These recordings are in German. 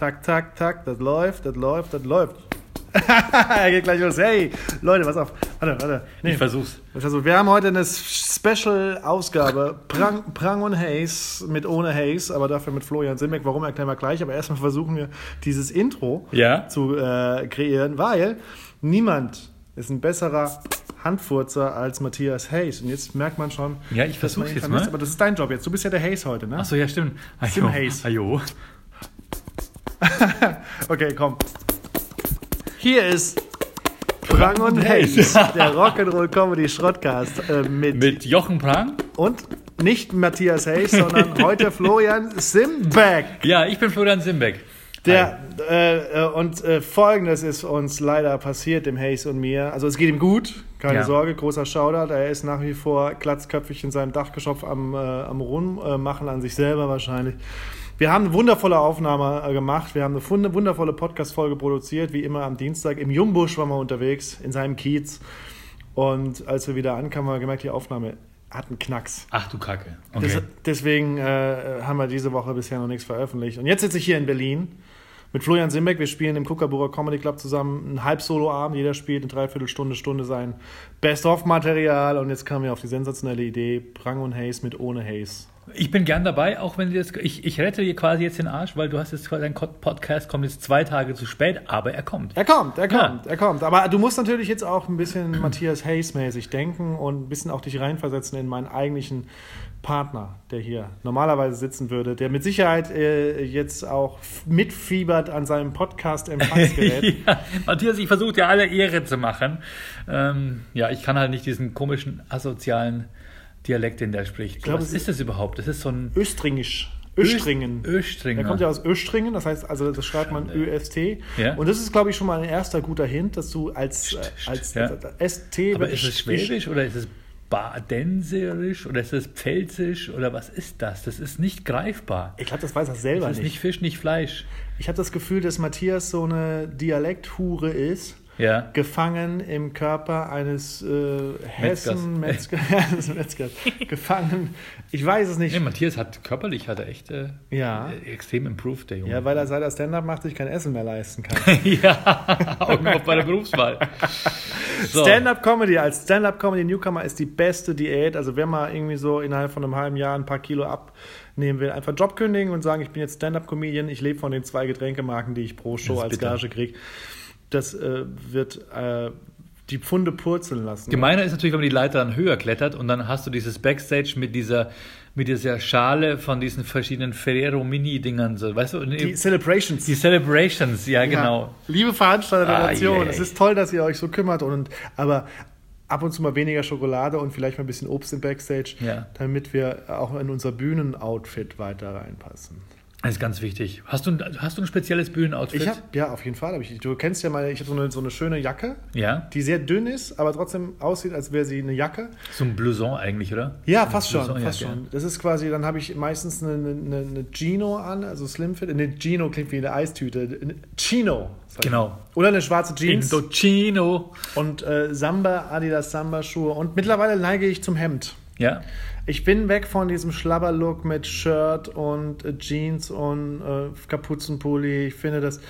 Tak, tak, tak, das läuft, das läuft, das läuft. er geht gleich los. Hey, Leute, was auf. Warte, warte. Nee. Ich versuch's. Ich versuch. Wir haben heute eine Special-Ausgabe. Prang, Prang und Haze mit ohne Haze, aber dafür mit Florian Simbeck. Warum erklären wir gleich? Aber erstmal versuchen wir, dieses Intro ja? zu äh, kreieren, weil niemand ist ein besserer Handfurzer als Matthias Hayes. Und jetzt merkt man schon. Ja, ich versuch's jetzt mal. Aber das ist dein Job jetzt. Du bist ja der Hayes heute, ne? Achso, ja, stimmt. Sim Hayes. Ajo. okay, komm. Hier ist Prang und Hayes, der Rock'n'Roll Comedy Schrottcast äh, mit, mit Jochen Prang und nicht Matthias Hayes, sondern heute Florian Simbeck. Ja, ich bin Florian Simbeck. Der, äh, äh, und äh, folgendes ist uns leider passiert, dem Hayes und mir. Also es geht ihm gut, keine ja. Sorge, großer Shoutout. Er ist nach wie vor glatzköpfig in seinem Dachgeschopf am, äh, am Rummachen an sich selber wahrscheinlich. Wir haben eine wundervolle Aufnahme äh, gemacht. Wir haben eine wundervolle Podcast-Folge produziert, wie immer am Dienstag. Im Jumbusch waren wir unterwegs, in seinem Kiez. Und als wir wieder ankamen, haben wir gemerkt, die Aufnahme hat einen Knacks. Ach du Kacke. Okay. Des, deswegen äh, haben wir diese Woche bisher noch nichts veröffentlicht. Und jetzt sitze ich hier in Berlin mit Florian Simbeck. Wir spielen im Kuckerburger Comedy Club zusammen ein Halb-Solo-Abend. Jeder spielt eine Dreiviertelstunde, Stunde sein Best-of-Material. Und jetzt kamen wir auf die sensationelle Idee, Prang und Haze mit ohne Haze. Ich bin gern dabei, auch wenn das, ich, ich rette dir quasi jetzt den Arsch, weil du hast jetzt dein Podcast kommt jetzt zwei Tage zu spät, aber er kommt. Er kommt, er kommt, ja. er kommt. Aber du musst natürlich jetzt auch ein bisschen Matthias Hayes-mäßig denken und ein bisschen auch dich reinversetzen in meinen eigentlichen Partner, der hier normalerweise sitzen würde, der mit Sicherheit äh, jetzt auch mitfiebert an seinem Podcast-Empfangsgerät. ja, Matthias, ich versuche dir alle Ehre zu machen. Ähm, ja, ich kann halt nicht diesen komischen, asozialen Dialekt, den der spricht. Ich glaub, Was ist das überhaupt? Das ist so ein. Östringisch. Östringen. Östringen. Der kommt ja aus Östringen, das heißt, also das schreibt man ÖST. Ja. Und das ist, glaube ich, schon mal ein erster guter Hint, dass du als, als ja. ST. Aber ist es Schwäbisch oder ist es Badenserisch oder ist es Pfälzisch oder was ist das? Das ist nicht greifbar. Ich glaube, das weiß er selber das ist nicht. nicht Fisch, nicht Fleisch. Ich habe das Gefühl, dass Matthias so eine Dialekthure ist. Ja. Gefangen im Körper eines äh, Hessen Metzger, Metzgers. gefangen. Ich weiß es nicht. Nee, Matthias hat körperlich hat er echt äh, ja. extrem improved, der Junge. Ja, weil er seit er Stand-up macht, sich kein Essen mehr leisten kann. ja, auch noch bei der Berufswahl. So. Stand-up-Comedy als Stand-up-Comedy-Newcomer ist die beste Diät. Also wenn man irgendwie so innerhalb von einem halben Jahr ein paar Kilo abnehmen will, einfach Job kündigen und sagen, ich bin jetzt Stand-up-Comedian, ich lebe von den zwei Getränkemarken, die ich pro Show als bitter. Gage kriege das äh, wird äh, die Pfunde purzeln lassen. Gemeiner ist natürlich, wenn man die Leiter dann höher klettert und dann hast du dieses Backstage mit dieser mit dieser Schale von diesen verschiedenen Ferrero Mini-Dingern, so, weißt du? Die Celebrations. Die Celebrations, ja, ja. genau. Liebe Veranstalter der ah, Nation, es ist toll, dass ihr euch so kümmert und aber ab und zu mal weniger Schokolade und vielleicht mal ein bisschen Obst im Backstage, ja. damit wir auch in unser Bühnenoutfit weiter reinpassen. Das ist ganz wichtig. Hast du, hast du ein spezielles Bühnenoutfit? Ich hab, ja, auf jeden Fall. Ich, du kennst ja mal, ich habe so eine, so eine schöne Jacke, ja. die sehr dünn ist, aber trotzdem aussieht, als wäre sie eine Jacke. So ein Blouson eigentlich, oder? Ja, fast schon. Fast schon. Das ist quasi, dann habe ich meistens eine, eine, eine, Gino an, also Slimfit. Eine Gino klingt wie eine Eistüte. Eine Chino. Genau. Oder eine schwarze Jeans. Indochino. Und äh, Samba, Adidas Samba-Schuhe. Und mittlerweile neige ich zum Hemd. Ja. Ich bin weg von diesem Schlabberlook mit Shirt und äh, Jeans und äh, Kapuzenpulli. Ich finde, das,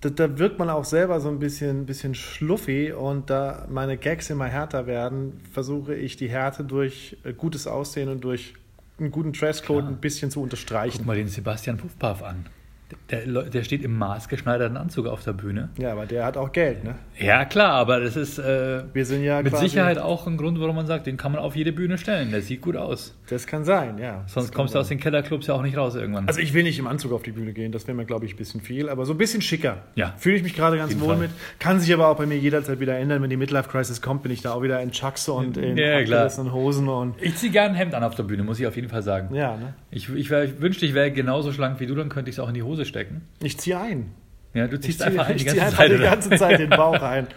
da, da wirkt man auch selber so ein bisschen, bisschen schluffy und da meine Gags immer härter werden, versuche ich die Härte durch äh, gutes Aussehen und durch einen guten Dresscode Klar. ein bisschen zu unterstreichen. Guck mal den Sebastian Puffpaff an. Der, der, steht im maßgeschneiderten Anzug auf der Bühne. Ja, aber der hat auch Geld, ne? Ja, klar, aber das ist äh, Wir sind ja mit Sicherheit auch ein Grund, warum man sagt, den kann man auf jede Bühne stellen. Der sieht gut aus. Das kann sein, ja. Sonst kommst du aus den Kellerclubs ja auch nicht raus irgendwann. Also ich will nicht im Anzug auf die Bühne gehen, das wäre mir, glaube ich, ein bisschen viel, aber so ein bisschen schicker. Ja. Fühle ich mich gerade ganz wohl Fall. mit. Kann sich aber auch bei mir jederzeit wieder ändern. Wenn die Midlife-Crisis kommt, bin ich da auch wieder in Chucks und in ja, Hosen. Und ich ziehe gerne ein Hemd an auf der Bühne, muss ich auf jeden Fall sagen. Ja, ne? Ich, ich, ich wünschte, ich wäre genauso schlank wie du, dann könnte ich es auch in die Hose stecken. Ich ziehe ein. Ja, du ziehst ich einfach zieh, ein, die ganze, Zeit, die ganze Zeit den Bauch ein.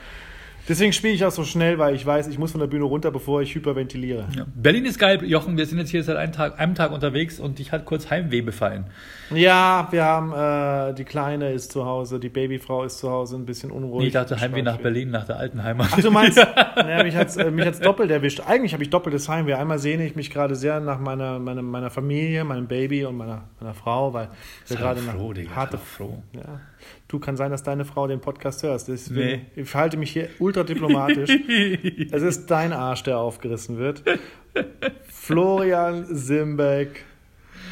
Deswegen spiele ich auch so schnell, weil ich weiß, ich muss von der Bühne runter, bevor ich hyperventiliere. Ja. Berlin ist geil, Jochen. Wir sind jetzt hier seit einem Tag, einem Tag unterwegs und dich hat kurz Heimweh befallen. Ja, wir haben, äh, die Kleine ist zu Hause, die Babyfrau ist zu Hause, ein bisschen unruhig. Nee, ich dachte Heimweh nach Berlin, nach der alten Heimat. Ach, du meinst, naja, mich hat es äh, mich hat's doppelt erwischt. Eigentlich habe ich doppeltes Heimweh. Einmal sehne ich mich gerade sehr nach meiner, meiner, meiner Familie, meinem Baby und meiner, meiner Frau, weil wir gerade froh, Digga, harte froh. Ja. Du kann sein, dass deine Frau den Podcast hörst. Deswegen, nee. Ich verhalte mich hier ultra diplomatisch. es ist dein Arsch, der aufgerissen wird. Florian Simbeck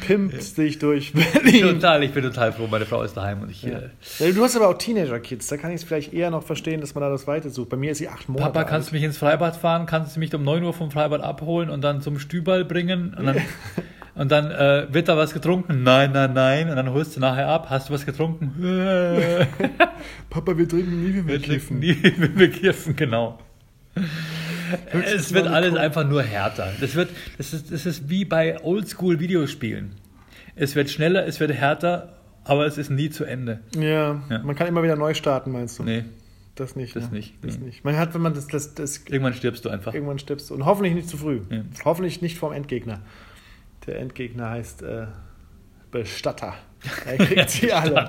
pimpt dich durch Berlin. Total, ich bin total froh, meine Frau ist daheim und ich. Ja. Äh, du hast aber auch Teenager-Kids, da kann ich es vielleicht eher noch verstehen, dass man da das Weite sucht. Bei mir ist sie acht Monate. Papa, kannst du mich ins Freibad fahren? Kannst du mich um 9 Uhr vom Freibad abholen und dann zum Stübal bringen? Und dann Und dann äh, wird da was getrunken? Nein, nein, nein. Und dann holst du nachher ab. Hast du was getrunken? Papa, wir trinken nie, wenn wir, wir kiffen. Nie, wenn wir kiffen, genau. es wird alles einfach nur härter. Das, wird, das, ist, das ist wie bei Oldschool-Videospielen. Es wird schneller, es wird härter, aber es ist nie zu Ende. Ja, ja. man kann immer wieder neu starten, meinst du? Nee. Das nicht. Das ne? nicht. Das nee. nicht. Man hat, wenn man das, das, das. Irgendwann stirbst du einfach. Irgendwann stirbst du. Und hoffentlich nicht zu früh. Ja. Hoffentlich nicht vorm Endgegner. Der Endgegner heißt äh, Bestatter. Er kriegt sie alle.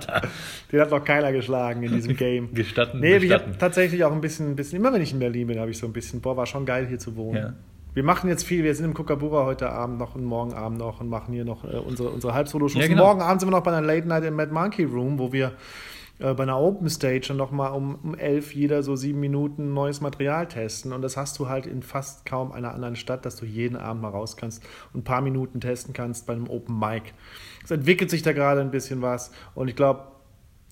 Den hat noch keiner geschlagen in diesem Game. Gestatten. Nee, ich habe tatsächlich auch ein bisschen, ein bisschen, immer wenn ich in Berlin bin, habe ich so ein bisschen, boah, war schon geil hier zu wohnen. Ja. Wir machen jetzt viel, wir sind im Kukabura heute Abend noch und morgen Abend noch und machen hier noch äh, unsere, unsere Halbsolo-Shows. Ja, genau. Morgen Abend sind wir noch bei einer Late Night im Mad Monkey Room, wo wir äh, bei einer Open Stage dann nochmal um, um elf jeder so sieben Minuten neues Material testen. Und das hast du halt in fast kaum einer anderen Stadt, dass du jeden Abend mal raus kannst und ein paar Minuten testen kannst bei einem Open Mic. Es entwickelt sich da gerade ein bisschen was. Und ich glaube,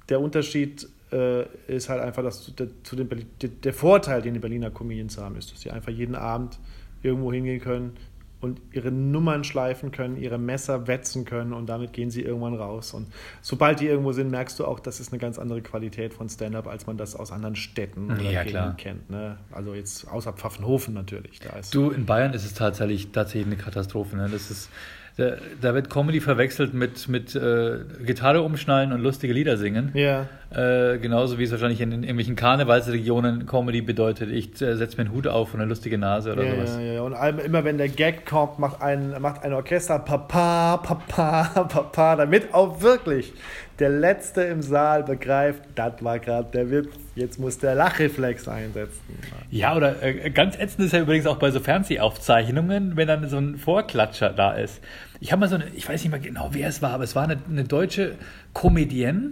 der Unterschied äh, ist halt einfach, dass du, der, zu den, der Vorteil, den die Berliner Comedians haben, ist, dass sie einfach jeden Abend irgendwo hingehen können, und ihre Nummern schleifen können, ihre Messer wetzen können und damit gehen sie irgendwann raus. Und sobald die irgendwo sind, merkst du auch, das ist eine ganz andere Qualität von Stand-up, als man das aus anderen Städten oder ja, klar. kennt. Ne? Also jetzt außer Pfaffenhofen natürlich. Du, in Bayern ist es tatsächlich, tatsächlich eine Katastrophe. Ne? Das ist da, da, wird Comedy verwechselt mit, mit äh, Gitarre umschnallen und lustige Lieder singen. Ja. Äh, genauso wie es wahrscheinlich in, in irgendwelchen Karnevalsregionen Comedy bedeutet, ich äh, setze mir einen Hut auf und eine lustige Nase oder ja, sowas. Ja, ja, und immer wenn der Gag kommt, macht ein, macht ein Orchester Papa, Papa, Papa, damit auch wirklich der Letzte im Saal begreift, das war gerade der Witz, jetzt muss der Lachreflex einsetzen. Ja, oder äh, ganz ätzend ist ja übrigens auch bei so Fernsehaufzeichnungen, wenn dann so ein Vorklatscher da ist. Ich habe mal so eine, ich weiß nicht mal genau, wer es war, aber es war eine, eine deutsche Comedienne,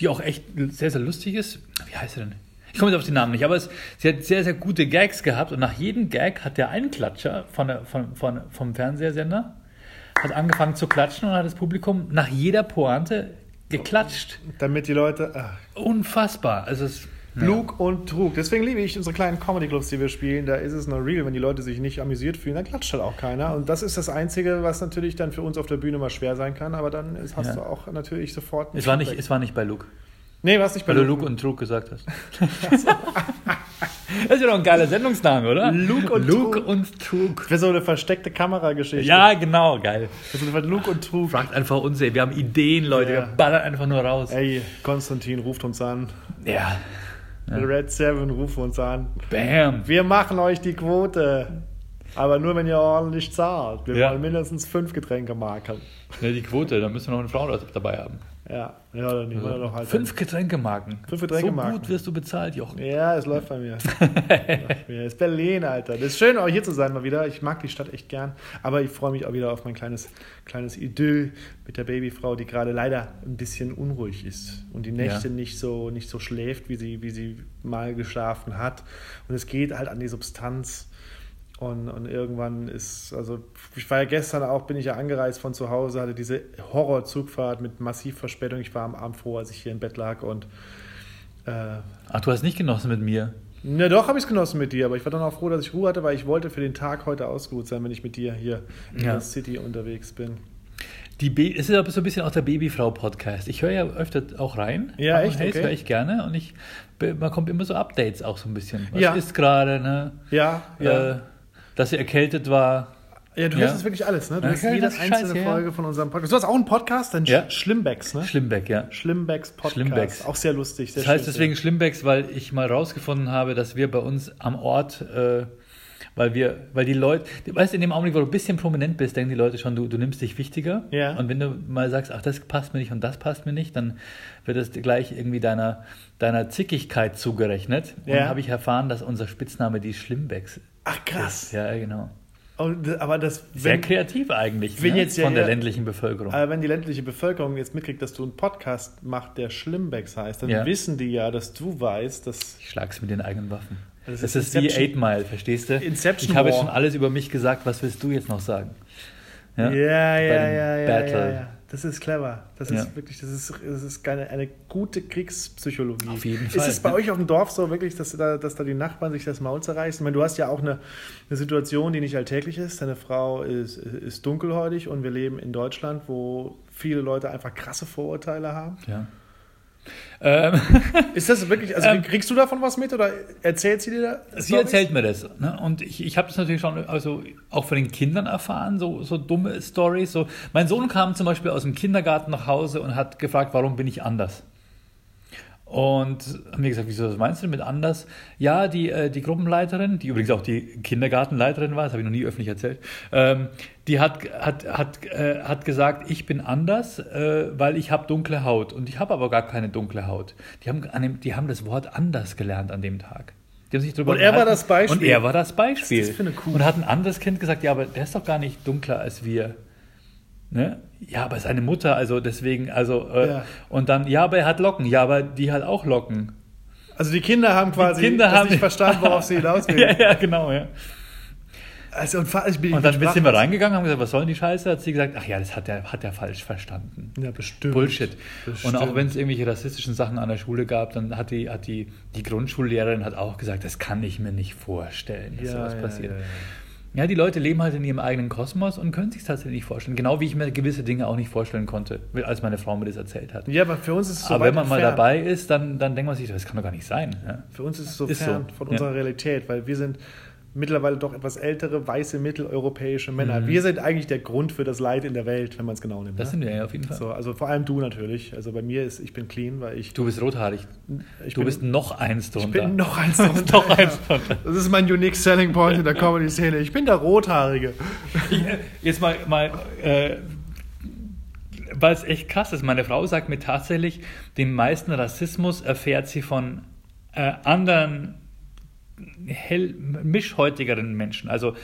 die auch echt sehr, sehr lustig ist. Wie heißt sie denn? Ich komme jetzt auf den Namen nicht, aber es, sie hat sehr, sehr gute Gags gehabt und nach jedem Gag hat der Einklatscher von der, von, von, vom Fernsehsender hat angefangen zu klatschen und hat das Publikum nach jeder Pointe geklatscht. Damit die Leute. Ach. Unfassbar. Also es, Lug ja. und Trug. Deswegen liebe ich unsere kleinen Comedy-Clubs, die wir spielen. Da ist es noch real. Wenn die Leute sich nicht amüsiert fühlen, dann klatscht halt auch keiner. Und das ist das Einzige, was natürlich dann für uns auf der Bühne mal schwer sein kann. Aber dann hast ja. du auch natürlich sofort. Es war, nicht, es war nicht bei Luke. Nee, was nicht bei Weil Luke. du Luke und Trug gesagt hast. Das ist ja doch ein geiler Sendungsname, oder? Luke und Luke Trug. und Trug. Für so eine versteckte Kamerageschichte. Ja, genau, geil. Das ist Luke und Trug. Fragt einfach uns, ey. Wir haben Ideen, Leute. Ja. Wir ballern einfach nur raus. Ey, Konstantin ruft uns an. Ja. ja. Red Seven ruft uns an. Bam. Wir machen euch die Quote. Aber nur, wenn ihr ordentlich zahlt. Wir ja. wollen mindestens fünf Getränke machen. Ja, die Quote, da müssen wir noch eine Frau dabei haben. Ja, ja, dann nehmen wir noch halt. Fünf Getränkemarken. Fünf Getränkemarken. So gut wirst du bezahlt, Jochen. Ja, es läuft bei mir. mir. ist Berlin, Alter. Das ist schön, auch hier zu sein mal wieder. Ich mag die Stadt echt gern. Aber ich freue mich auch wieder auf mein kleines, kleines Idyll mit der Babyfrau, die gerade leider ein bisschen unruhig ist und die Nächte ja. nicht, so, nicht so schläft, wie sie, wie sie mal geschlafen hat. Und es geht halt an die Substanz. Und, und irgendwann ist, also ich war ja gestern auch, bin ich ja angereist von zu Hause, hatte diese Horrorzugfahrt mit massiv Verspätung. Ich war am Abend froh, als ich hier im Bett lag und äh, Ach, du hast nicht genossen mit mir? Na doch, habe ich es genossen mit dir, aber ich war dann auch froh, dass ich Ruhe hatte, weil ich wollte für den Tag heute ausgeruht sein, wenn ich mit dir hier in ja. der City unterwegs bin. Die es ist aber so ein bisschen auch der Babyfrau-Podcast. Ich höre ja öfter auch rein. Ja, echt? Hey, okay. höre ich gerne und ich, man kommt immer so Updates auch so ein bisschen. Was ja. ist gerade, ne? Ja, ja. Äh, dass sie erkältet war. Ja, du Ja. hörst das wirklich alles, ne? Du Ja, hörst ja, jede das ist einzelne scheiße, ja. Folge von unserem Podcast. Du hast auch einen Podcast, dann Ja. Schlimmbecks, ne? Schlimmbeck, ja. Schlimmbecks Podcast. Schlimmbecks. Auch sehr lustig. Sehr Das heißt schön. deswegen Schlimmbecks, weil ich mal rausgefunden habe, dass wir bei uns am Ort, äh, weil wir, weil die Leute, du weißt, in dem Augenblick, wo du ein bisschen prominent bist, denken die Leute schon, du, du nimmst dich wichtiger. Ja. Und wenn du mal sagst, ach, das passt mir nicht und das passt mir nicht, dann wird das gleich irgendwie deiner, deiner Zickigkeit zugerechnet. Und Ja. dann habe ich erfahren, dass unser Spitzname die Schlimmbecks Ach krass. ist. Ja, genau. Und, aber das, Sehr wenn, kreativ eigentlich wenn ne? jetzt ja von der ländlichen Bevölkerung. äh, wenn die ländliche Bevölkerung jetzt mitkriegt, dass du einen Podcast machst, der Schlimmbecks heißt, dann Ja. wissen die ja, dass du weißt, dass Ich schlag's mit den eigenen Waffen. Das Das, ist ist, wie Inception- Eight Mile, verstehst du? Inception ich habe War. schon alles über mich gesagt. Was willst du jetzt noch sagen? Ja, ja, ja, ja, ja, Battle. ja, ja. Das ist clever. Das ist Ja. wirklich, das ist, das ist eine, eine gute Kriegspsychologie. Auf jeden Ist Fall, es bei ne? euch auf dem Dorf so wirklich, dass da, dass da die Nachbarn sich das Maul zerreißen? Ich meine, du hast ja auch eine, eine Situation, die nicht alltäglich ist. Deine Frau ist, ist dunkelhäutig und wir leben in Deutschland, wo viele Leute einfach krasse Vorurteile haben. Ja. Ähm, Ist das wirklich, also Ähm, kriegst du davon was mit oder erzählt sie dir da? sie erzählt mir das. Ne? Und ich, ich habe das natürlich schon also auch von den Kindern erfahren, so, so dumme Stories. So. Mein Sohn kam zum Beispiel aus dem Kindergarten nach Hause und hat gefragt, warum bin ich anders? Und haben mir gesagt, wieso das meinst du mit anders? Ja, die, äh, die Gruppenleiterin, die übrigens auch die Kindergartenleiterin war, das habe ich noch nie öffentlich erzählt, ähm, die hat, hat, hat, äh, hat gesagt, ich bin anders, äh, weil ich habe dunkle Haut. Und ich habe aber gar keine dunkle Haut. Die haben, an dem, die haben das Wort anders gelernt an dem Tag. Die haben sich drüber Und er war das Beispiel. Und er war das Beispiel. Was ist das für eine Kuh? Und hat ein anderes Kind gesagt, ja, aber der ist doch gar nicht dunkler als wir. Ne? Ja, aber seine Mutter, also deswegen, also, äh, Ja. und dann, ja, aber er hat Locken, ja, aber die hat auch Locken. Also die Kinder haben quasi Kinder das haben- nicht verstanden, worauf sie hinaus will. ja, ja, genau, ja. Also, und, fa- ich bin, Und dann sind wir reingegangen, haben gesagt, was soll denn die Scheiße? Hat sie gesagt, ach ja, das hat er, hat er falsch verstanden. Ja, bestimmt. Bullshit. Bestimmt. Und auch wenn es irgendwelche rassistischen Sachen an der Schule gab, dann hat die, hat die, die Grundschullehrerin hat auch gesagt, das kann ich mir nicht vorstellen, dass Ja, sowas ja, passiert. ja, ja. Die Leute leben halt in ihrem eigenen Kosmos und können sich tatsächlich nicht vorstellen. Genau wie ich mir gewisse Dinge auch nicht vorstellen konnte, als meine Frau mir das erzählt hat. Ja, aber für uns ist es so Aber wenn man mal entfernt. dabei ist, dann, dann denkt man sich, das kann doch gar nicht sein. Ja. Für uns ist es so Ist fern so, von ja. unserer Realität, weil wir sind mittlerweile doch etwas ältere, weiße, mitteleuropäische Männer. Mhm. Wir sind eigentlich der Grund für das Leid in der Welt, wenn man es genau nimmt. Das ne? sind wir ja auf jeden Fall. so, also vor allem du natürlich. Also bei mir ist, ich bin clean, weil ich, Du bist rothaarig. ich Du bin, bist noch eins ich drunter. bin noch eins noch drunter. eins drunter. Das ist mein unique selling point in der Comedy-Szene. Ich bin der Rothaarige. Ich, jetzt mal, mal äh, weil es echt krass ist. Meine Frau sagt mir tatsächlich, den meisten Rassismus erfährt sie von äh, anderen hell, mischhäutigeren Menschen. Also,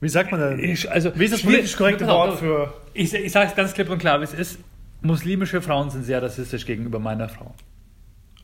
Wie sagt man das? ich, also Wie ist das politisch korrekte auf, Wort für... Ich, ich sage es ganz klipp und klar, wie es ist. Muslimische Frauen sind sehr rassistisch gegenüber meiner Frau.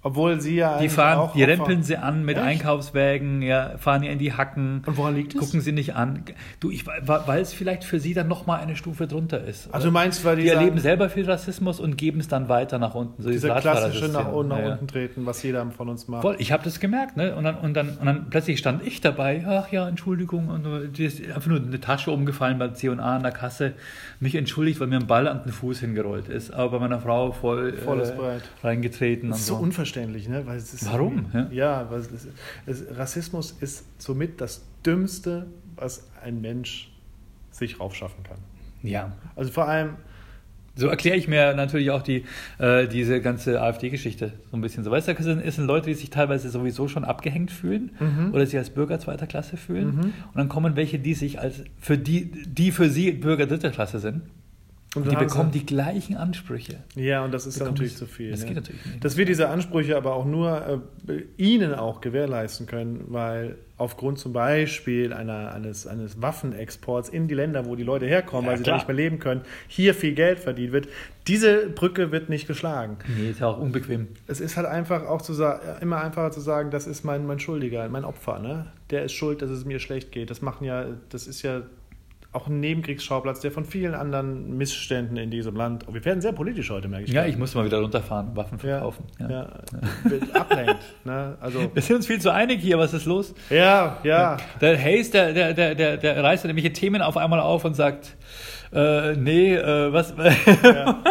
Obwohl sie ja Die fahren, auch die rempeln sie an mit Echt? Einkaufswägen, ja, fahren ihr in die Hacken. Und woran liegt es? Gucken sie nicht an. Du, ich, weil es vielleicht für sie dann nochmal eine Stufe drunter ist. Also du meinst, weil die, die erleben selber viel Rassismus und geben es dann weiter nach unten. So dieser klassische nach, unten- nach Ja, unten treten, was jeder von uns macht. Voll, ich habe das gemerkt, ne? Und dann, und, dann, und dann plötzlich stand ich dabei, ach ja, Entschuldigung, und so, die ist einfach nur eine Tasche umgefallen bei C&A an der Kasse, mich entschuldigt, weil mir ein Ball an den Fuß hingerollt ist, aber bei meiner Frau voll Volles äh, Breit. reingetreten Das ist so so. unverständlich, ne? Weil es ist Warum? Ja. Ja, weil es es, Rassismus ist somit das Dümmste, was ein Mensch sich raufschaffen kann. Ja, Also vor allem, So erkläre ich mir natürlich auch die, äh, diese ganze AfD-Geschichte so ein bisschen. So, weißt du, das sind, Leute, die sich teilweise sowieso schon abgehängt fühlen Mhm. oder sich als Bürger zweiter Klasse fühlen. Und dann kommen welche, die sich als für die, die für sie Bürger dritter Klasse sind. Und die bekommen die gleichen Ansprüche. Ja, und das ist bekommen natürlich sie- zu viel. das ne? geht natürlich nicht. Dass wir diese Ansprüche aber auch nur äh, ihnen auch gewährleisten können, weil aufgrund zum Beispiel einer, eines, eines Waffenexports in die Länder, wo die Leute herkommen, Ja, weil sie klar. da nicht mehr leben können, hier viel Geld verdient wird. Diese Brücke wird nicht geschlagen. Nee, ist ja auch unbequem. Es ist halt einfach auch zu sagen, immer einfacher zu sagen, das ist mein, mein Schuldiger, mein Opfer, ne? Der ist schuld, dass es mir schlecht geht. Das machen ja, das ist ja auch ein Nebenkriegsschauplatz, der von vielen anderen Missständen in diesem Land. Oh, wir werden sehr politisch heute, merke ich. Ja, gerade. ich muss mal wieder runterfahren, Waffen ja, verkaufen. ja. Ja. Wird ablenkt, ne? Also, Wir sind uns viel zu einig hier, was ist los? ja, ja. Der Hayes, der, der, der, der, der reißt dann irgendwelche Themen auf einmal auf und sagt, äh, nee, äh, was, ja.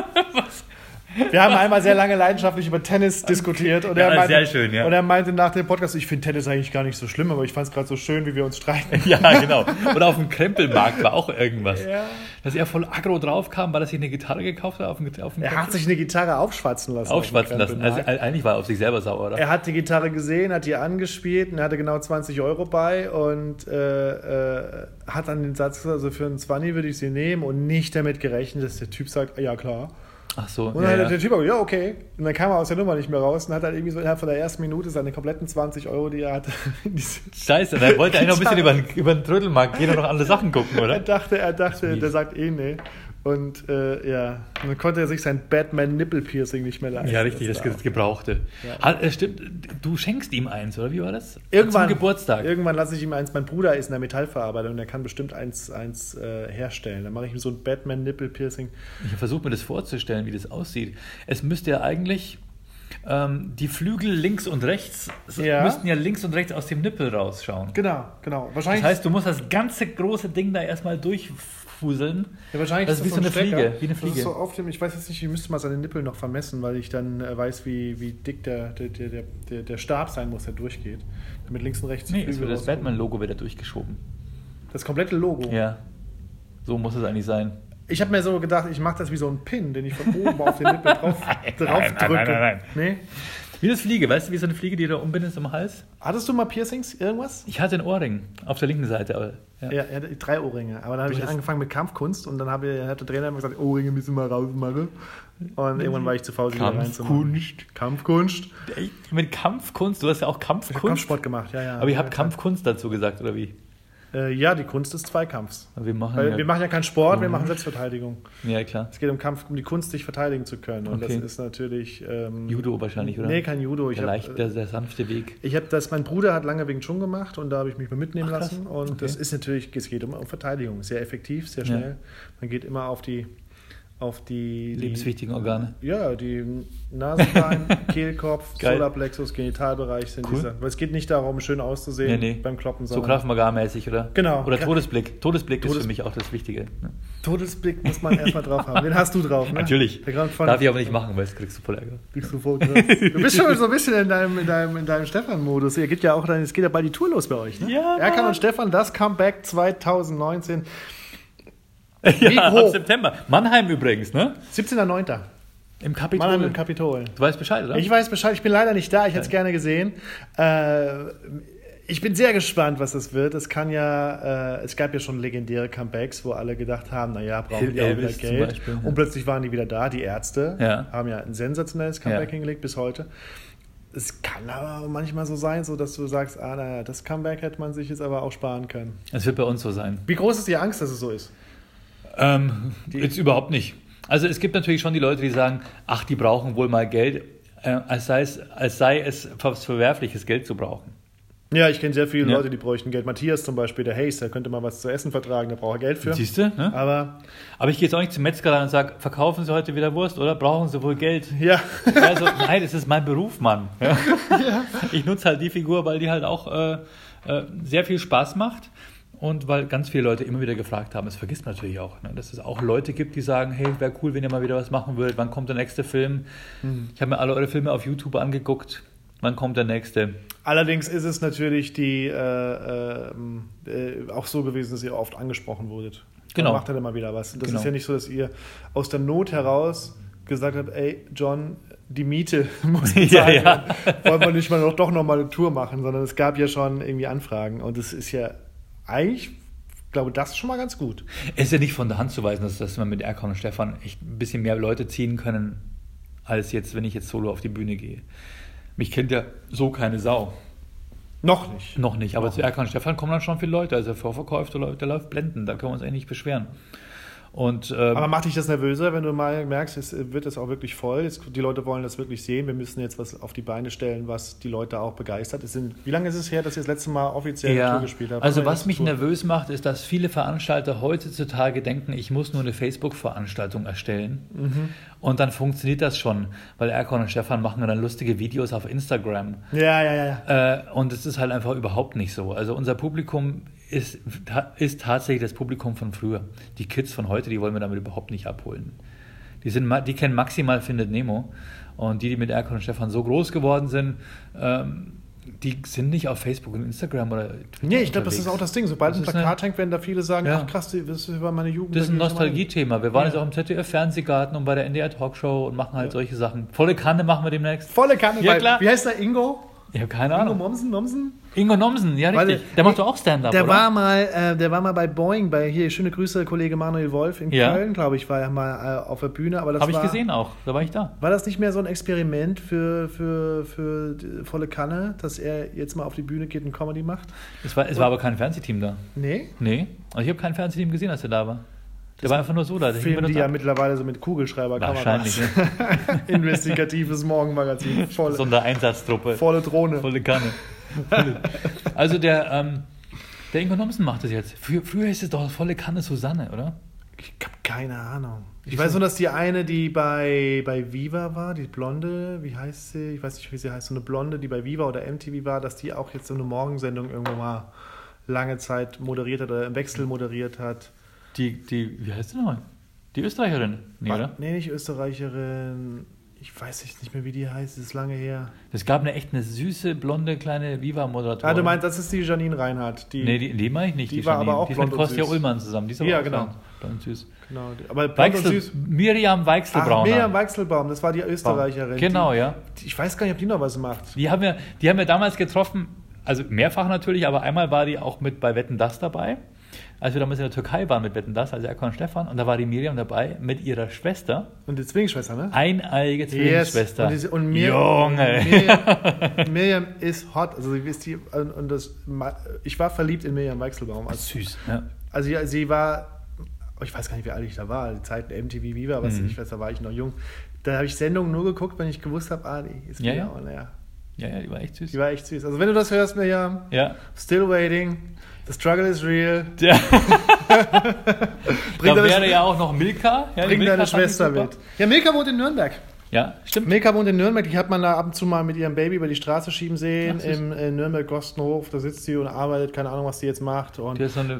Wir haben einmal sehr lange leidenschaftlich über Tennis diskutiert. Und Ja, er meinte, schön, ja. Und er meinte nach dem Podcast, ich finde Tennis eigentlich gar nicht so schlimm, aber ich fand es gerade so schön, wie wir uns streiten. Ja, genau. Oder auf dem Krempelmarkt war auch irgendwas. Ja. Dass er voll aggro drauf kam, weil er sich eine Gitarre gekauft hat auf dem, auf dem Er hat sich eine Gitarre aufschwatzen lassen. auf aufschwatzen lassen. Also eigentlich war er auf sich selber sauer, oder? er hat die Gitarre gesehen, hat die angespielt und er hatte genau 20 Euro bei und äh, äh, hat dann den Satz gesagt, also für einen 20 würde ich sie nehmen und nicht damit gerechnet, dass der Typ sagt, ja klar. Ach so. Und dann Ja, hat ja. der Typ auch, ja, okay. Und dann kam er aus der Nummer nicht mehr raus und hat dann irgendwie so innerhalb von der ersten Minute seine kompletten 20 Euro, die er hatte, Scheiße, dann wollte er eigentlich noch ein bisschen über, den- über den Trödelmarkt gehen und noch andere Sachen gucken, Er oder? dachte, er dachte, der sagt eh nee. Und äh, ja, und dann konnte er sich sein Batman-Nippel-Piercing nicht mehr leisten. Ja, richtig, das, das Gebrauchte. Hat, äh, stimmt, du schenkst ihm eins, oder wie war das? Irgendwann, Zum Geburtstag. Irgendwann lasse ich ihm eins. Mein Bruder ist in der Metallverarbeitung und der kann bestimmt eins, eins äh, herstellen. Dann mache ich ihm so ein Batman-Nippel-Piercing. Ich versuche mir das vorzustellen, wie das aussieht. Es müsste ja eigentlich ähm, die Flügel links und rechts Ja. müssten ja links und rechts aus dem Nippel rausschauen. Genau, genau. Das Wahrscheinlich, heißt, du musst das ganze große Ding da erstmal durchfuseln. ja, wahrscheinlich das ist wie so eine. Fliege, wie eine Das Fliege. ist so auf dem, ich weiß jetzt nicht, ich müsste mal seine Nippel noch vermessen, weil ich dann äh, weiß, wie, wie dick der, der, der, der- der, Stab sein muss, der durchgeht. Damit links und rechts Nee, es wird das. Batman-Logo wieder durchgeschoben. Das komplette Logo. Ja. So muss es eigentlich sein. Ich habe mir so gedacht, ich mache das wie so ein Pin, den ich von oben auf den Nippel drauf, drauf nein, drücke. nein, nein, nein. Nee? Wie das Fliege, weißt du, wie so eine Fliege, die du umbindest am Hals? Hattest du mal Piercings, irgendwas? Ich hatte einen Ohrring auf der linken Seite, aber ja. Ja, er hatte drei Ohrringe. Aber dann habe ich angefangen mit Kampfkunst und dann habe, hat der Trainer immer gesagt, Ohrringe müssen wir rausmachen. Und irgendwann war ich zu faul, sie wieder reinzumachen. Kampfkunst. Kampfkunst. Ey, Mit Kampfkunst, du hast ja auch Ich habe Kampfkunst. Kampfsport gemacht, ja, ja. aber ihr habt Ja, Kampfkunst dazu gesagt, oder wie? Äh, ja, die Kunst des Zweikampfs. Wir machen Weil ja, wir machen ja keinen Sport, wir machen Selbstverteidigung. ja klar. Es geht um Kampf, um die Kunst, sich verteidigen zu können. Und Okay. das ist natürlich. Ähm, Judo wahrscheinlich, oder? Nee, kein Judo. Ich der, leicht, der, der sanfte Weg. Ich habe das, mein Bruder hat lange Wing Chun gemacht und da habe ich mich mal mitnehmen Ach, lassen. Und Okay. das ist natürlich, es geht um, um Verteidigung. Sehr effektiv, sehr Ja. schnell. Man geht immer auf die, auf die, die Lebenswichtigen Organe. Ja, die Nasenbein, Kehlkopf. Solarplexus, Genitalbereich sind Cool. diese. Weil es geht nicht darum, schön auszusehen Nee, nee. beim Kloppen, So Maga-mäßig, oder? Genau. Oder Todesblick. Todesblick ist Todes- für mich auch das Wichtige. ne? Todesblick muss man erstmal drauf haben. Den hast du drauf, ne? Natürlich. Darf ich aber nicht machen, weil das kriegst du voll Ärger. Bist du, voll du bist schon so ein bisschen in deinem, in deinem, in deinem Stefan-Modus. Ihr geht ja auch dann, es geht ja bald die Tour los bei euch, ne? Ja, Erkan und Stefan, das Comeback 2019. ja, ab September. Mannheim übrigens, ne? 17.09. Im Kapitol. Mannheim im Kapitol. du weißt Bescheid, oder? Ich weiß Bescheid, ich bin leider nicht da, ich hätte es gerne gesehen. Äh, ich bin sehr gespannt, was das wird. Es kann ja, äh, es gab ja schon legendäre Comebacks, wo alle gedacht haben, naja, brauchen die auch wieder Geld. Beispiel, ja. Und plötzlich waren die wieder da. Die Ärzte Ja. haben ja ein sensationelles Comeback Ja. hingelegt bis heute. Es kann aber manchmal so sein, so dass du sagst, ah, naja, das Comeback hätte man sich jetzt aber auch sparen können. Es wird bei uns so sein. Wie groß ist die Angst, dass es so ist? Ähm, jetzt überhaupt nicht. Also es gibt natürlich schon die Leute, die sagen, ach, die brauchen wohl mal Geld, äh, als, sei es, als sei es was Verwerfliches, Geld zu brauchen. Ja, ich kenne sehr viele Ja. Leute, die bräuchten Geld. Matthias zum Beispiel, der Hayes, der könnte mal was zu essen vertragen, der braucht er Geld für. Siehst du? Ne? Aber Aber ich gehe jetzt auch nicht zum Metzger und sage, verkaufen Sie heute wieder Wurst oder brauchen Sie wohl Geld? ja, Also, nein, das ist mein Beruf, Mann. Ja. Ich nutze halt die Figur, weil die halt auch äh, äh, sehr viel Spaß macht und weil ganz viele Leute immer wieder gefragt haben, das vergisst man natürlich auch, ne, dass es auch Leute gibt, die sagen, hey, wäre cool, wenn ihr mal wieder was machen würdet, wann kommt der nächste Film? Ich habe mir alle eure Filme auf YouTube angeguckt, wann kommt der nächste? Allerdings ist es natürlich die, äh, ähm, äh, auch so gewesen, dass ihr oft angesprochen wurdet. Genau. Man macht dann immer wieder was. Das Genau. ist ja nicht so, dass ihr aus der Not heraus gesagt habt, ey, John, die Miete muss bezahlt Ja, ja. werden. Wollen wir nicht mal noch, doch nochmal eine Tour machen, sondern es gab ja schon irgendwie Anfragen. Und es ist ja eigentlich, ich glaube, das ist schon mal ganz gut. Es ist ja nicht von der Hand zu weisen, dass, dass wir mit Erkan und Stefan echt ein bisschen mehr Leute ziehen können, als jetzt, wenn ich jetzt solo auf die Bühne gehe. Mich kennt ja so keine Sau. Noch nicht. Noch nicht, aber zu Erkan und Stefan kommen dann schon viele Leute. Also der Vorverkauf, der läuft, der läuft blenden, da können wir uns eigentlich nicht beschweren. Und ähm, Aber macht dich das nervöser, wenn du mal merkst, es wird es auch wirklich voll? Jetzt, die Leute wollen das wirklich sehen. Wir müssen jetzt was auf die Beine stellen, was die Leute auch begeistert. Es sind, wie lange ist es her, dass ihr das letzte Mal offiziell ja, Tour gespielt habt? also was mich Tour? nervös macht, ist, dass viele Veranstalter heutzutage denken, ich muss nur eine Facebook-Veranstaltung erstellen Mhm. und dann funktioniert das schon, weil Erkan und Stefan machen dann lustige Videos auf Instagram. Ja, ja, ja. ja. Äh, und es ist halt einfach überhaupt nicht so. Also unser Publikum ist, ist tatsächlich das Publikum von früher. Die Kids von heute, die wollen wir damit überhaupt nicht abholen. Die, sind, die kennen maximal Findet Nemo. Und die, die mit Erkan und Stefan so groß geworden sind, ähm, die sind nicht auf Facebook und Instagram oder Twitter Nee, ich glaube, das ist auch das Ding. Sobald ein Plakat hängt, werden da viele sagen, ja. ach krass, das war meine Jugend. Das ist ein Nostalgie-Thema. Wir waren ja. jetzt auch im ZDF-Fernsehgarten und bei der NDR Talkshow und machen halt ja. solche Sachen. Volle Kanne machen wir demnächst. Volle Kanne, ja, klar. Wie heißt der Ingo? Ich habe keine Ahnung. Ingo Momsen, Momsen? Ingo Nomsen, ja richtig. Weil, der macht doch auch Stand-up, der War mal, äh, der war mal bei Boeing, bei hier, schöne Grüße, Kollege Manuel Wolf in ja. Köln, glaube ich, war er mal äh, auf der Bühne. Habe ich gesehen auch, da war ich da. War das nicht mehr so ein Experiment für, für, für volle Kanne, dass er jetzt mal auf die Bühne geht und Comedy macht? Es war, es war aber kein Fernsehteam da. Nee? Nee, also ich habe kein Fernsehteam gesehen, als er da war. Der war einfach nur so da. Der Filmen die ja mittlerweile so mit Kugelschreiber Wahrscheinlich. Ne? Investigatives Morgenmagazin. Volle, Sondereinsatztruppe. Volle Drohne. Volle Kanne. also der, ähm, der Ingo Nomsen macht das jetzt. Früher, früher hieß es doch volle Kanne Susanne, oder? Ich habe keine Ahnung. Ich weiß nur, dass die eine, die bei, bei Viva war, die Blonde, wie heißt sie? Ich weiß nicht, wie sie heißt, so eine Blonde, die bei Viva oder MTV war, dass die auch jetzt so eine Morgensendung irgendwo mal lange Zeit moderiert hat oder im Wechsel moderiert hat. Die, die, wie heißt die nochmal? Die Österreicherin? Nee, oder? Nee, nicht Österreicherin ich weiß nicht mehr, wie die heißt, das ist lange her. Es gab eine echt eine süße, blonde, kleine Viva-Moderatorin. Ah, du meinst, das ist die Janine Reinhardt. Die, nee, die, die meine ich nicht. Die, die war Janine. aber auch die ist mit Kostja Ullmann zusammen. Die ist ja, genau. Blond, süß. Genau, aber Weichsel, süß. Miriam Weichselbraun. Miriam Weichselbaum, das war die Österreicherin. Genau, die, ja. ich weiß gar nicht, ob die noch was macht. Die haben wir, die haben wir damals getroffen, also mehrfach natürlich, aber einmal war die auch mit bei Wetten Das dabei als wir damals in der Türkei waren mit Wetten das, also Erkan und Stefan, und da war die Miriam dabei mit ihrer Schwester. Und die Zwillingsschwester, ne? Eineige Zwillingsschwester. Yes. Und, und Mir Junge! Miriam, Miriam, ist hot. Also sie ist die, und das, ich war verliebt in Miriam Weichselbaum. Also, Süß, ja. Also ja, sie war, ich weiß gar nicht, wie alt ich da war, die Zeit MTV Viva, was mhm. ich weiß, da war ich noch jung. Da habe ich Sendungen nur geguckt, wenn ich gewusst habe, ah, die ist ja, ja. Auch, ja. Ja, ja, die war echt süß. Die war echt süß. Also wenn du das hörst, Miriam, ja. still waiting. The struggle is real. Ja. da wäre ja auch noch Milka. Ja, bring Milka deine Schwester mit. Ja, Milka wohnt in Nürnberg. Ja, stimmt. Milka wohnt in Nürnberg. Die hat man da ab und zu mal mit ihrem Baby über die Straße schieben sehen. Ach, Im äh, Nürnberg-Gostenhof. Da sitzt sie und arbeitet. Keine Ahnung, was die jetzt macht. Und die hat so eine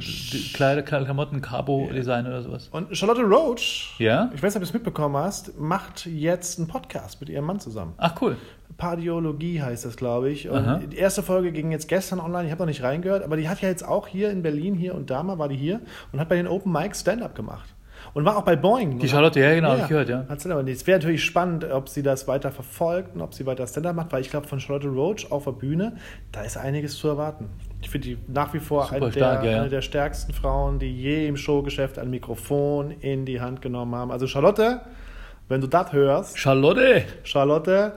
kleine Klamotten-Cabo-Design oder sowas. Und Charlotte Roach, ja? ich weiß nicht, ob du es mitbekommen hast, macht jetzt einen Podcast mit ihrem Mann zusammen. Ach, cool. Pardiologie heißt das, glaube ich. Und Aha. die erste Folge ging jetzt gestern online, ich habe noch nicht reingehört, aber die hat ja jetzt auch hier in Berlin, hier und da mal war die hier und hat bei den Open Mics Stand-up gemacht. Und war auch bei Boeing. Die Charlotte, ja, genau, ja, ich gehört, ja. Es wäre natürlich spannend, ob sie das weiter verfolgt und ob sie weiter Stand-up macht, weil ich glaube, von Charlotte Roach auf der Bühne, da ist einiges zu erwarten. Ich finde die nach wie vor eine, stark, der, ja. eine der stärksten Frauen, die je im Showgeschäft ein Mikrofon in die Hand genommen haben. Also Charlotte, wenn du das hörst. Charlotte! Charlotte,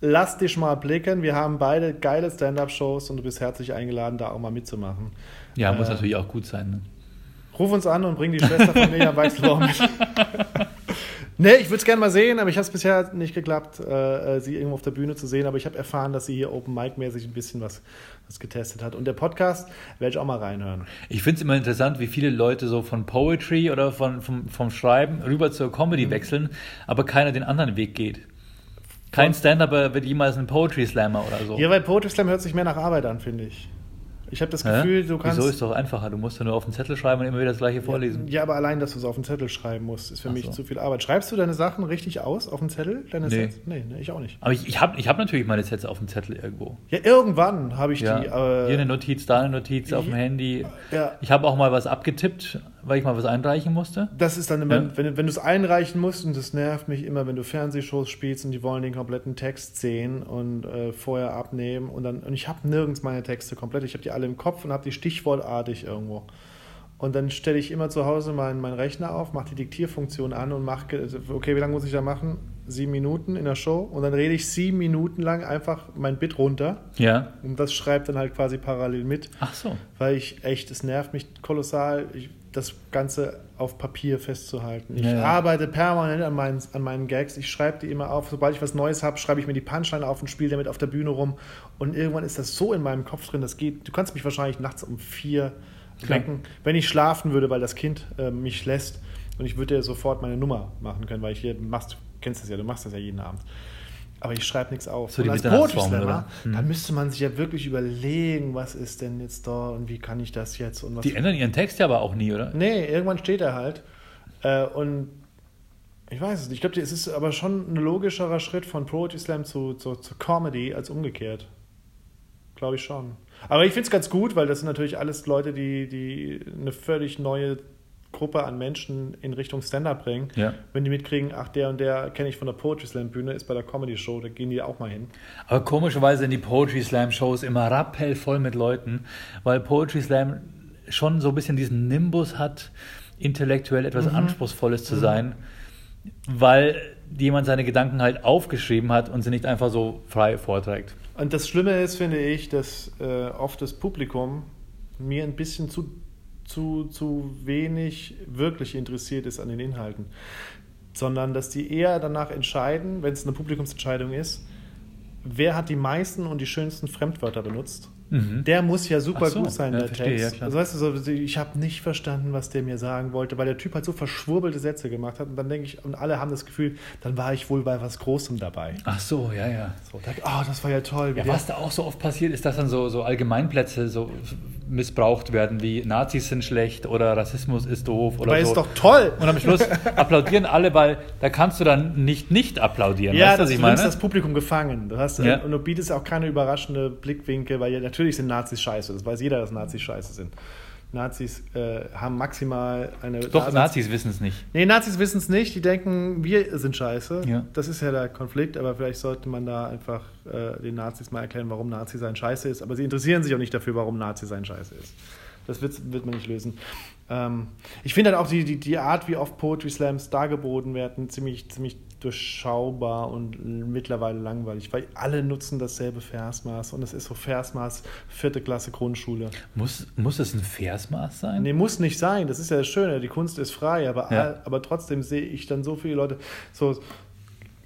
lass dich mal blicken. Wir haben beide geile Stand-up-Shows und du bist herzlich eingeladen, da auch mal mitzumachen. Ja, muss äh, natürlich auch gut sein. Ne? Ruf uns an und bring die Schwester von Mirjam Weichselbaum mit. nee, ich würde es gerne mal sehen, aber ich habe es bisher nicht geklappt, äh, äh, sie irgendwo auf der Bühne zu sehen. Aber ich habe erfahren, dass sie hier Open Mic-mäßig ein bisschen was, was getestet hat. Und der Podcast werde ich auch mal reinhören. Ich finde es immer interessant, wie viele Leute so von Poetry oder von, vom, vom Schreiben rüber zur Comedy mhm. wechseln, aber keiner den anderen Weg geht. Kein Stand-Upper wird jemals ein Poetry Slammer oder so. Ja, weil Poetry Slam hört sich mehr nach Arbeit an, finde ich. Ich habe das Gefühl, Hä? du kannst. Wieso ist doch einfacher? Du musst ja nur auf den Zettel schreiben und immer wieder das gleiche vorlesen. Ja, aber allein, dass du es auf den Zettel schreiben musst, ist für Ach mich so. zu viel Arbeit. Schreibst du deine Sachen richtig aus auf den Zettel? Deine nee. Sets? Nee, nee, ich auch nicht. Aber ich, ich habe ich hab natürlich meine Sets auf dem Zettel irgendwo. Ja, irgendwann habe ich ja. die. Äh, Hier eine Notiz, da eine Notiz auf dem Handy. Ja. Ich habe auch mal was abgetippt, weil ich mal was einreichen musste. Das ist dann, ja. wenn, wenn, wenn du es einreichen musst, und das nervt mich immer, wenn du Fernsehshows spielst und die wollen den kompletten Text sehen und äh, vorher abnehmen und dann und ich habe nirgends meine Texte komplett. Ich habe die alle im Kopf und habe die stichwortartig irgendwo. Und dann stelle ich immer zu Hause meinen, meinen Rechner auf, mache die Diktierfunktion an und mache, okay, wie lange muss ich da machen? Sieben Minuten in der Show. Und dann rede ich sieben Minuten lang einfach mein Bit runter. Ja. Und das schreibt dann halt quasi parallel mit. Ach so. Weil ich echt, es nervt mich kolossal. Ich, das Ganze auf Papier festzuhalten. Ich ja, ja. arbeite permanent an meinen, an meinen Gags. Ich schreibe die immer auf. Sobald ich was Neues habe, schreibe ich mir die Punchline auf und spiele damit auf der Bühne rum. Und irgendwann ist das so in meinem Kopf drin, das geht. Du kannst mich wahrscheinlich nachts um vier wecken, wenn ich schlafen würde, weil das Kind äh, mich lässt. Und ich würde dir sofort meine Nummer machen können, weil ich hier machst, du kennst das ja, du machst das ja jeden Abend aber ich schreibe nichts auf. So und als Poetry Slammer, hm. dann müsste man sich ja wirklich überlegen, was ist denn jetzt da und wie kann ich das jetzt und was. Die ändern ihren Text ja aber auch nie, oder? Nee, irgendwann steht er halt. Äh, und Ich weiß es nicht. Ich glaube, es ist aber schon ein logischerer Schritt von Poetry Slam zu, zu, zu Comedy als umgekehrt. Glaube ich schon. Aber ich finde es ganz gut, weil das sind natürlich alles Leute, die, die eine völlig neue Gruppe an Menschen in Richtung Stand-up bringen. Ja. Wenn die mitkriegen, ach, der und der kenne ich von der Poetry Slam Bühne, ist bei der Comedy Show, da gehen die auch mal hin. Aber komischerweise sind die Poetry Slam Shows immer rappellvoll mit Leuten, weil Poetry Slam schon so ein bisschen diesen Nimbus hat, intellektuell etwas Anspruchsvolles zu sein, weil jemand seine Gedanken halt aufgeschrieben hat und sie nicht einfach so frei vorträgt. Und das Schlimme ist, finde ich, dass äh, oft das Publikum mir ein bisschen zu, zu, zu wenig wirklich interessiert ist an den Inhalten. Sondern dass die eher danach entscheiden, wenn es eine Publikumsentscheidung ist, wer hat die meisten und die schönsten Fremdwörter benutzt. Der muss ja super so, gut sein, ja, der verstehe, Text. ja, also weißt du, so, ich habe nicht verstanden, was der mir sagen wollte, weil der Typ halt so verschwurbelte Sätze gemacht hat. Und dann denke ich, und alle haben das Gefühl, dann war ich wohl bei was Großem dabei. Ach so, ja, ja. So, da, oh, das war ja toll. Ja, was da auch so oft passiert, ist, dass dann so, so Allgemeinplätze so missbraucht werden, wie Nazis sind schlecht oder Rassismus ist doof oder Aber so. ist doch toll. Und am Schluss applaudieren alle, weil da kannst du dann nicht nicht applaudieren. Ja, weißt das, was ich du meine? das Publikum gefangen. Du hast, Ja. Und du bietest auch keine überraschende Blickwinkel, weil ja, natürlich sind Nazis scheiße. Das weiß jeder, dass Nazis scheiße sind. Nazis äh, haben maximal eine. Doch, Daseins- Nazis wissen es nicht. Nee, Nazis wissen es nicht. Die denken, wir sind scheiße. Ja. Das ist ja der Konflikt, aber vielleicht sollte man da einfach äh, den Nazis mal erklären, warum Nazi sein Scheiße ist. Aber sie interessieren sich auch nicht dafür, warum Nazi sein Scheiße ist. Das wird, wird man nicht lösen. Ähm, ich finde halt auch die, die, die Art, wie oft Poetry Slams dargeboten werden, ziemlich, ziemlich durchschaubar und mittlerweile langweilig, weil alle nutzen dasselbe Versmaß und es ist so Versmaß vierte Klasse Grundschule. Muss, muss es ein Versmaß sein? Nee, muss nicht sein. Das ist ja das Schöne. Die Kunst ist frei, aber, Ja. aber trotzdem sehe ich dann so viele Leute. So,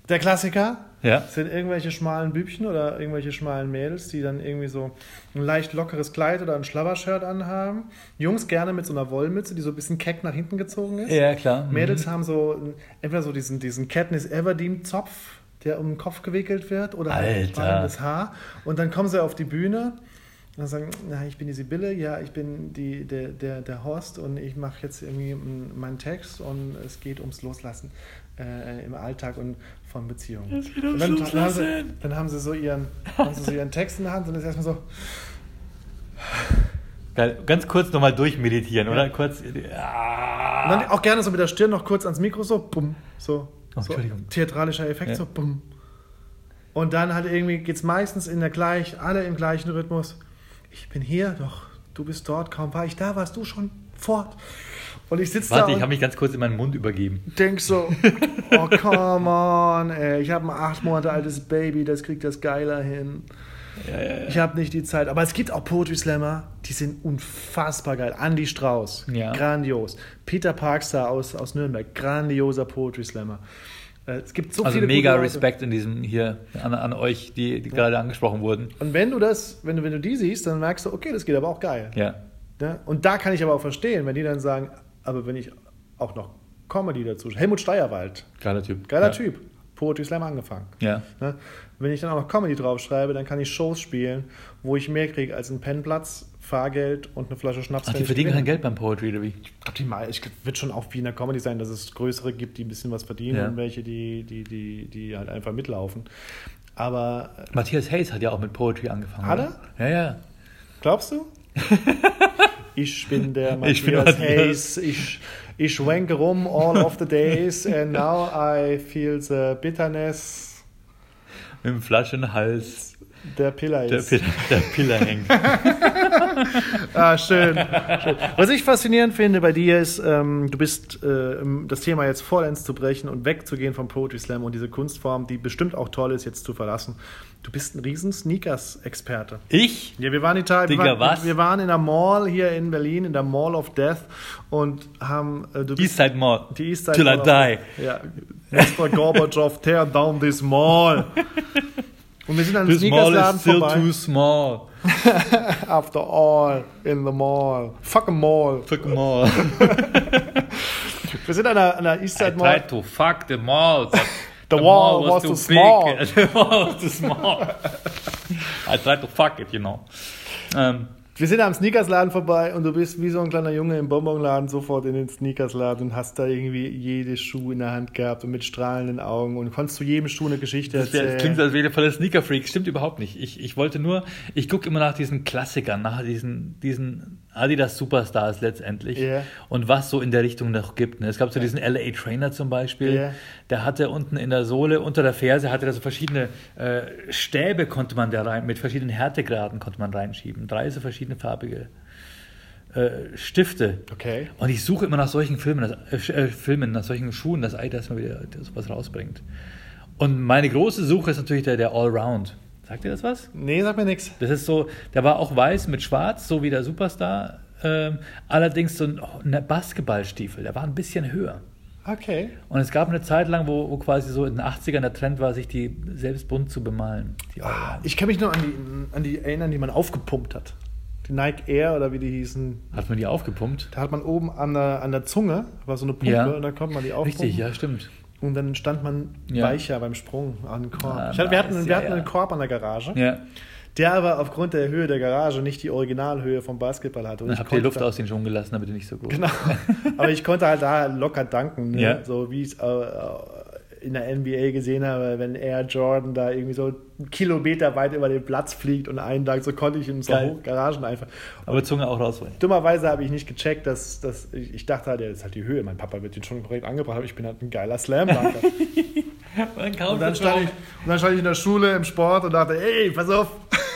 der Klassiker Ja. sind irgendwelche schmalen Bübchen oder irgendwelche schmalen Mädels, die dann irgendwie so ein leicht lockeres Kleid oder ein Schlabbershirt anhaben. Jungs gerne mit so einer Wollmütze, die so ein bisschen keck nach hinten gezogen ist. Ja, klar. Mhm. Mädels haben so entweder so diesen, diesen Katniss Everdeen-Zopf, der um den Kopf gewickelt wird, oder halt wallendes Haar. Und dann kommen sie auf die Bühne und dann sagen, na, ich bin die Sibylle, ja, ich bin die, der, der, der Horst und ich mache jetzt irgendwie meinen Text und es geht ums Loslassen äh, im Alltag und von Beziehungen. Es geht ums und dann, dann, haben sie, dann haben sie so ihren, haben sie so ihren Text in der Hand und ist erstmal so, Geil. Ganz kurz nochmal durchmeditieren, Ja. oder? Kurz. Und Ah. dann auch gerne so mit der Stirn noch kurz ans Mikro, so bumm, so. Oh, so theatralischer Effekt, Ja. so bumm. Und dann halt irgendwie geht es meistens in der gleich, alle im gleichen Rhythmus. Ich bin hier, doch du bist dort, kaum war ich da, warst du schon fort. Und ich sitze da Warte, ich habe mich ganz kurz in meinen Mund übergeben. denk so, oh come on, ey, ich habe ein acht Monate altes Baby, das kriegt das geiler hin. Ich habe nicht die Zeit. Aber es gibt auch Poetry Slammer, die sind unfassbar geil. Andy Strauß, Ja. grandios. Peter Parkstar aus, aus Nürnberg, grandioser Poetry Slammer. Äh, Es gibt so Also viele mega. Respekt in diesem hier an, an euch, die, die gerade angesprochen wurden. Und wenn du das, wenn du, wenn du die siehst, dann merkst du, okay, das geht aber auch geil. Ja. Ne? Und da kann ich aber auch verstehen, wenn die dann sagen, aber wenn ich auch noch Comedy dazu. Helmut Steierwald, Geiler Typ. geiler ja. Typ. Poetry Slam angefangen. Ja. Ne? Wenn ich dann auch noch Comedy draufschreibe, dann kann ich Shows spielen, wo ich mehr kriege als einen Pennplatz, Fahrgeld und eine Flasche Schnaps. Ach, die verdienen kein Geld beim Poetry, oder wie? Ich glaube, die mal, ich wird schon auch wie in der Comedy sein, dass es größere gibt, die ein bisschen was verdienen Ja. und welche, die, die, die, die halt einfach mitlaufen. Aber äh, Matthias Hayes hat ja auch mit Poetry angefangen. Hat oder? Ja, ja. glaubst du? ich bin der Ich bin Matthias Matthias. Hayes. Ich, ich schwenke rum all of the days and now I feel the bitterness Mit dem Flaschenhals der Pillar der, ist. Piller, der Piller hängt. Ah, schön, schön. Was ich faszinierend finde bei dir ist, ähm, du bist äh, das Thema jetzt vollends zu brechen und wegzugehen vom Poetry Slam und diese Kunstform, die bestimmt auch toll ist, jetzt zu verlassen. Du bist ein riesen Sneakers-Experte. Ich? Ja, wir waren in Italien. Wir, Digga, waren- was? wir waren in der Mall hier in Berlin, in der Mall of Death und haben äh, du Eastside Mall. die East Side Till I Mall of die. Death. Ja, Mr. Gorbachev, tear down this mall. Und wir sind an einem This mall Sneakersladen is still vorbei. too small. After all, in the mall. Fuck a mall. Fuck mall. Wir sind an der, an der East I Mall. tried to fuck the mall. but The wall was too small. Big. The wall was too small. I tried to fuck it, you know. Ähm, Wir sind am Sneakersladen vorbei und du bist wie so ein kleiner Junge im Bonbonladen sofort in den Sneakersladen und hast da irgendwie jede Schuh in der Hand gehabt und mit strahlenden Augen und konntest zu jedem Schuh eine Geschichte Das, erzählen. das klingt als wäre voller Sneaker-Freak. Stimmt überhaupt nicht. Ich, ich wollte nur, ich gucke immer nach diesen Klassikern, nach diesen, diesen Adidas Superstars letztendlich Ja. und was so in der Richtung noch gibt. ne? Es gab so diesen LA Trainer zum Beispiel, Ja. der hatte unten in der Sohle, unter der Ferse, hatte da so verschiedene äh, Stäbe konnte man da rein, mit verschiedenen Härtegraden konnte man reinschieben. Drei so verschiedene farbige äh, Stifte. Okay. Und ich suche immer nach solchen Filmen, dass, äh, Filmen, nach solchen Schuhen, dass Adidas mal wieder sowas rausbringt. Und meine große Suche ist natürlich der, der Allround. Sagt ihr das was? Nee, sag mir nichts. Das ist so, der war auch weiß mit schwarz, so wie der Superstar. Ähm, allerdings so ein, oh, ein Basketballstiefel, der war ein bisschen höher. Okay. Und es gab eine Zeit lang, wo, wo quasi so in den 80ern der Trend war, sich die selbst bunt zu bemalen. Allround. Ich kann mich nur an die, an die erinnern, die man aufgepumpt hat. Die Nike Air oder wie die hießen. Hat man die aufgepumpt? Da hat man oben an der, an der Zunge, war so eine Pumpe Ja. und dann konnte man die aufpumpen. Richtig, ja, stimmt. Und dann stand man Ja. weicher beim Sprung an den Korb. Ah, ich hatte, wir hatten, wir hatten einen Korb an der Garage, Ja. der aber aufgrund der Höhe der Garage nicht die Originalhöhe vom Basketball hatte. Und ich ihr konnte Luft da- aus den Schuhen gelassen, damit ihr nicht so groß Genau. Aber ich konnte halt da locker danken, ne? Ja. so wie ich es äh, äh, in der NBA gesehen habe, wenn Air Jordan da irgendwie so einen Kilometer weit über den Platz fliegt und einen Dank, so konnte ich in so Garagen einfach. Aber Zunge auch rausholen. Dummerweise habe ich nicht gecheckt, dass, dass ich, ich dachte halt, ja, das ist halt die Höhe. Mein Papa wird den schon korrekt angebracht, aber ich bin halt ein geiler Slam-Dunker. Und dann, stand ich, und dann stand ich in der Schule im Sport und dachte, ey, pass auf,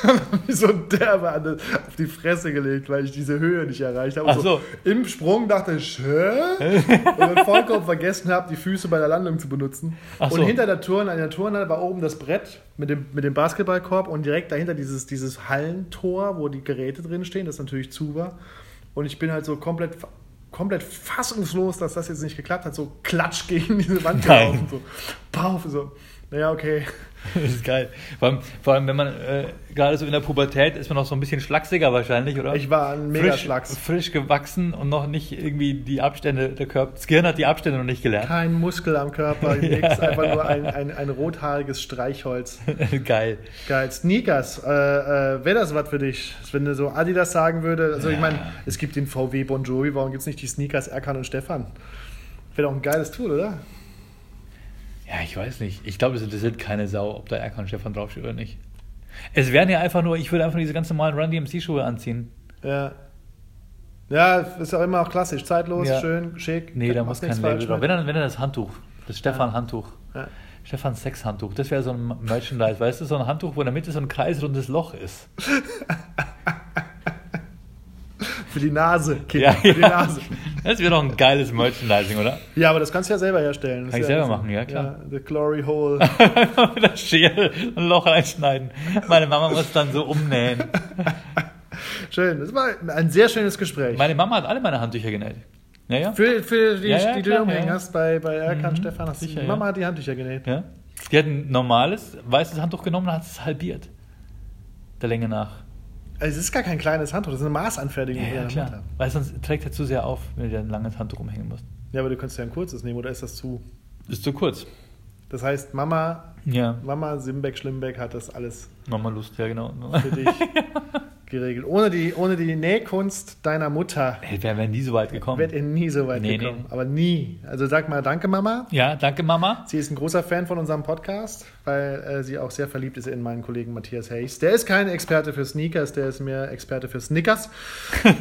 wie so ein Derbe auf die Fresse gelegt, weil ich diese Höhe nicht erreicht habe. Ach so. Im Sprung dachte ich, hä? und dann vollkommen vergessen habe, die Füße bei der Landung zu benutzen. Ach und so. hinter der Turn, an der Turnhalle war oben das Brett mit dem, mit dem Basketballkorb und direkt dahinter dieses, dieses Hallentor, wo die Geräte drin stehen, das natürlich zu war. Und ich bin halt so komplett komplett fassungslos, dass das jetzt nicht geklappt hat, so klatsch gegen diese Wand gelaufen, so pauf, so, naja, okay. Das ist geil. Vor allem, vor allem wenn man äh, gerade so in der Pubertät ist man noch so ein bisschen schlachsiger wahrscheinlich, oder? Ich war ein mega frisch, Schlacks. frisch gewachsen und noch nicht irgendwie die Abstände, der Körper, das Gehirn hat die Abstände noch nicht gelernt. Kein Muskel am Körper, nix, einfach nur ein, ein, ein rothaariges Streichholz. geil. Geil. Sneakers, äh, äh, wäre das was für dich? Wenn du so Adidas sagen würde, also ich meine, es gibt den VW Bon Jovi, warum gibt es nicht die Sneakers Erkan und Stefan? Wäre doch ein geiles Tool, oder? Ja, ich weiß nicht. Ich glaube, es interessiert keine Sau, ob da Erkan Stefan draufsteht oder nicht. Es wären ja einfach nur, ich würde einfach nur diese ganz normalen Run DMC-Schuhe anziehen. Ja. Ja, ist auch immer auch klassisch, zeitlos, Ja. schön, schick. Nee, da muss kein Label drauf. mit. Wenn dann, wenn dann das Handtuch, das Stefan-Handtuch. Ja. Stefan Sex-Handtuch. Das wäre so ein Merchandise, weißt du, so ein Handtuch, wo in der Mitte so ein kreisrundes Loch ist. Für die Nase, Kind, Ja, für die ja. Nase. Das wäre doch ein geiles Merchandising, oder? Ja, aber das kannst du ja selber herstellen. Das Kann ich selber ja- machen, ja, klar. Ja, the Glory Hole. Mit der Schere ein Loch reinschneiden. Meine Mama muss dann so umnähen. Schön. Das war ein sehr schönes Gespräch. Meine Mama hat alle meine Handtücher genäht. Ja, ja. für, für die, Ja, ja, die du klar, umhängen ja. hast bei, bei Erkan Stefan, hast du, sicher, Mama ja. hat die Handtücher genäht. ja. Die hat ein normales, weißes Handtuch genommen und hat es halbiert. Der Länge nach. Also es ist gar kein kleines Handtuch, das ist eine Maßanfertigung. Ja, die ja klar. Weil sonst trägt er zu sehr auf, wenn du dir ein langes Handtuch umhängen musst. Ja, aber du könntest ja ein kurzes nehmen, oder ist das zu? Ist zu kurz. Das heißt, Mama, Ja. Mama Simbeck, Schlimbeck hat das alles Mama Lust, ja genau. für dich geregelt. Ohne die, ohne die Nähkunst deiner Mutter Hey, wir wären nie so weit gekommen. wärt ihr nie so weit Nee, gekommen. nee. Aber nie. Also sag mal danke, Mama. Ja, danke Mama. Sie ist ein großer Fan von unserem Podcast, weil äh, sie auch sehr verliebt ist in meinen Kollegen Matthias Hayes. Der ist kein Experte für Sneakers, der ist mehr Experte für Snickers.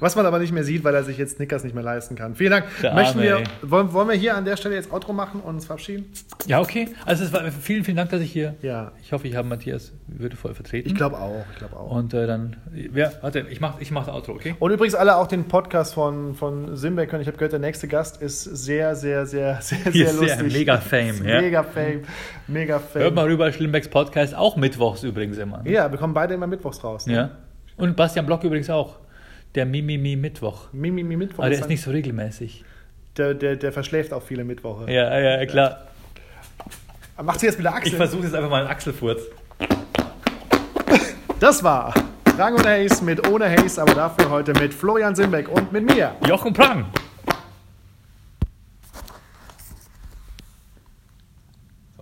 Was man aber nicht mehr sieht, weil er sich jetzt Snickers nicht mehr leisten kann. Vielen Dank. Der Möchten Arme, wir, wollen, wollen wir hier an der Stelle jetzt Outro machen und uns verabschieden? Ja, okay. Also es war, vielen, vielen Dank, dass ich hier. Ja. Ich hoffe, ich habe Matthias würdevoll vertreten. Ich glaube auch. Ich glaube auch. Und äh, dann, ja, warte, ich mache ich mach das Outro, okay? Und übrigens alle auch den Podcast von, von Simbeck hören. Ich habe gehört, der nächste Gast ist sehr, sehr, sehr, sehr, sehr ist sehr lustig. mega Fame, ja. Mega Fame. Mega Fame. Hört mal rüber, Schlimmbecks Podcast, auch mittwochs übrigens immer. Ja, wir kommen beide immer mittwochs raus. ne? Ja. Und Bastian Block übrigens auch. Der Mimimi Mittwoch. Mimi, Mimi, Mittwoch. Aber der ist nicht so regelmäßig. der, der, der verschläft auch viele Mittwoche. Ja, ja, klar. Macht sie jetzt wieder Axel? Ich versuche jetzt einfach mal einen Achselfurz. Das war Rang und Haze mit ohne Haze, aber dafür heute mit Florian Simbeck und mit mir. Jochen Prang.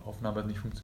Aufnahme hat nicht funktioniert.